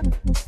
Thank you.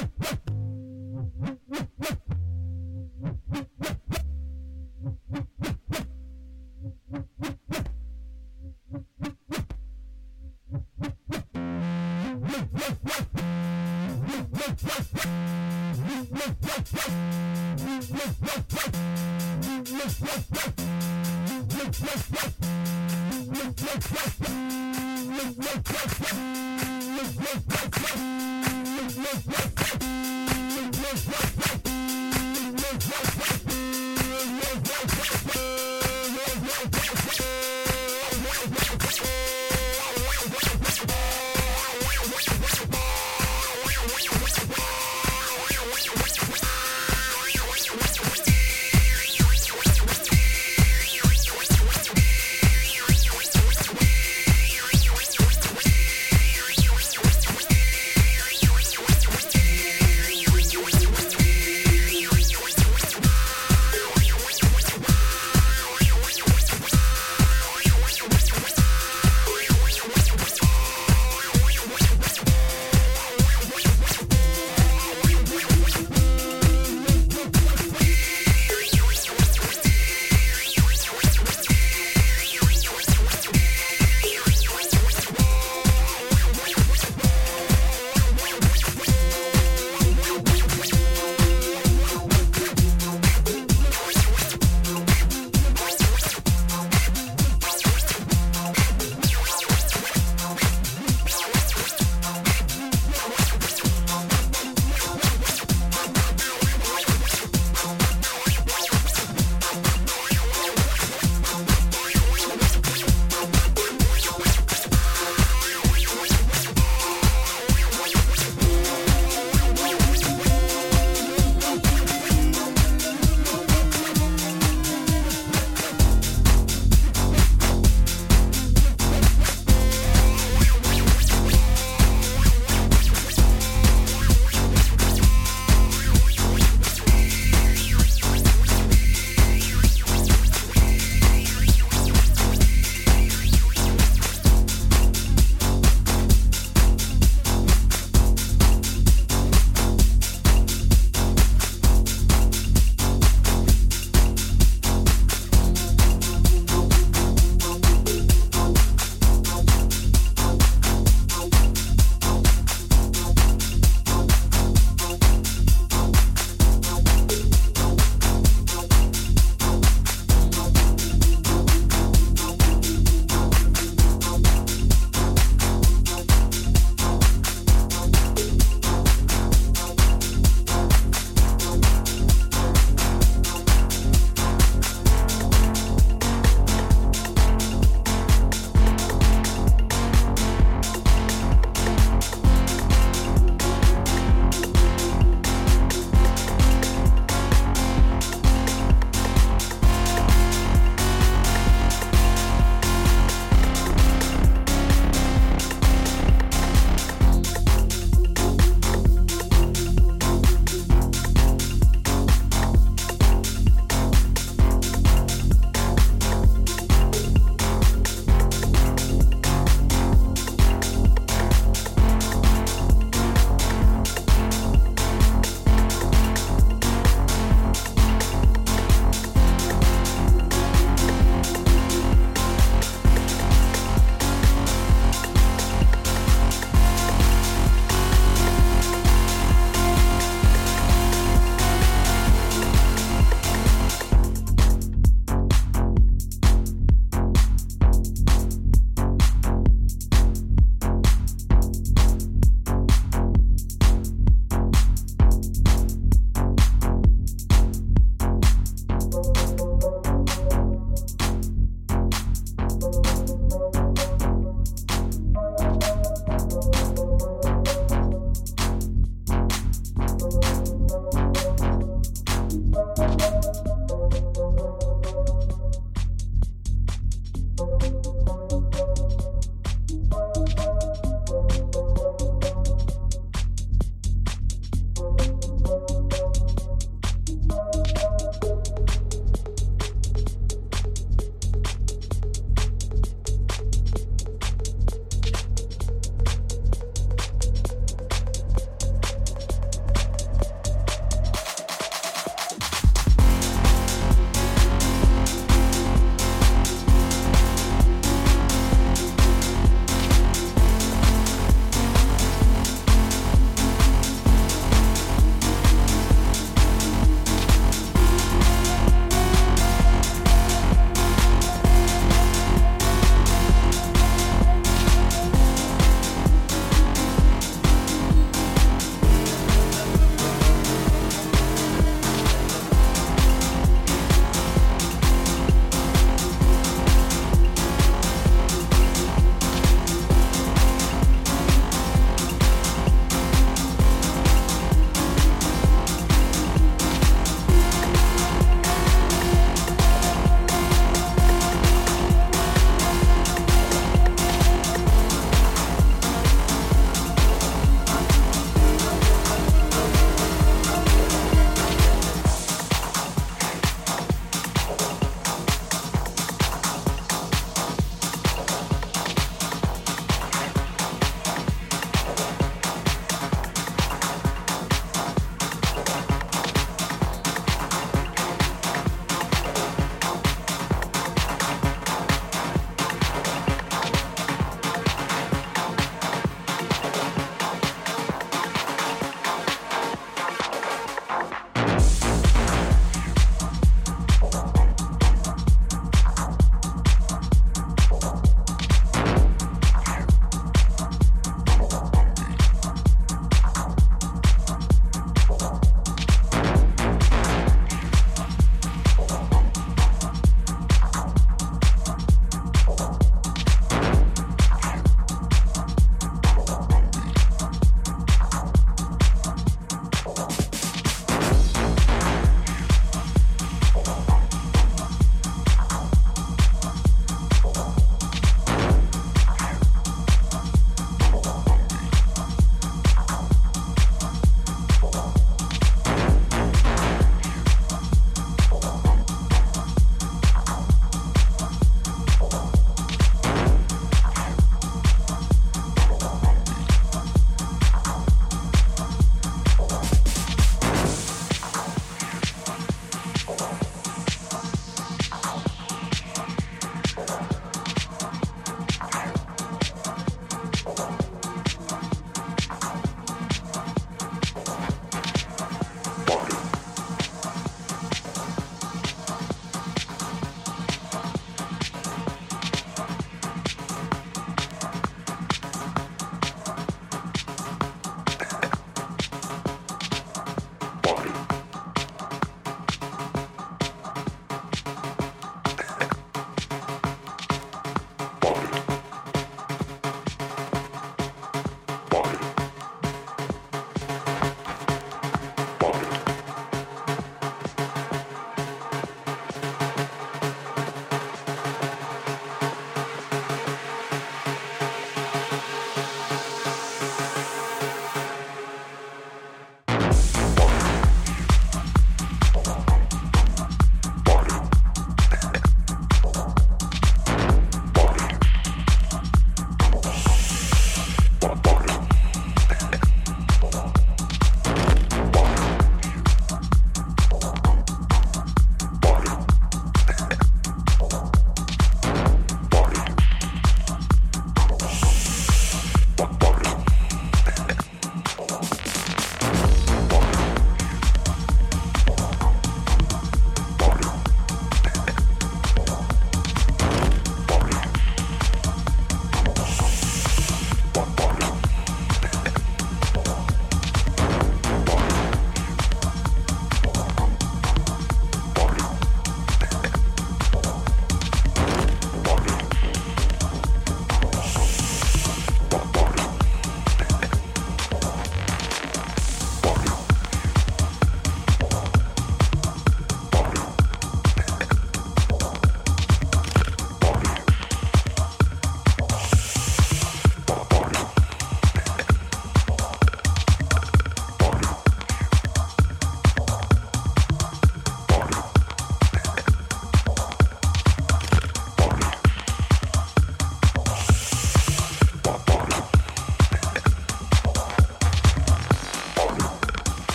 Woo!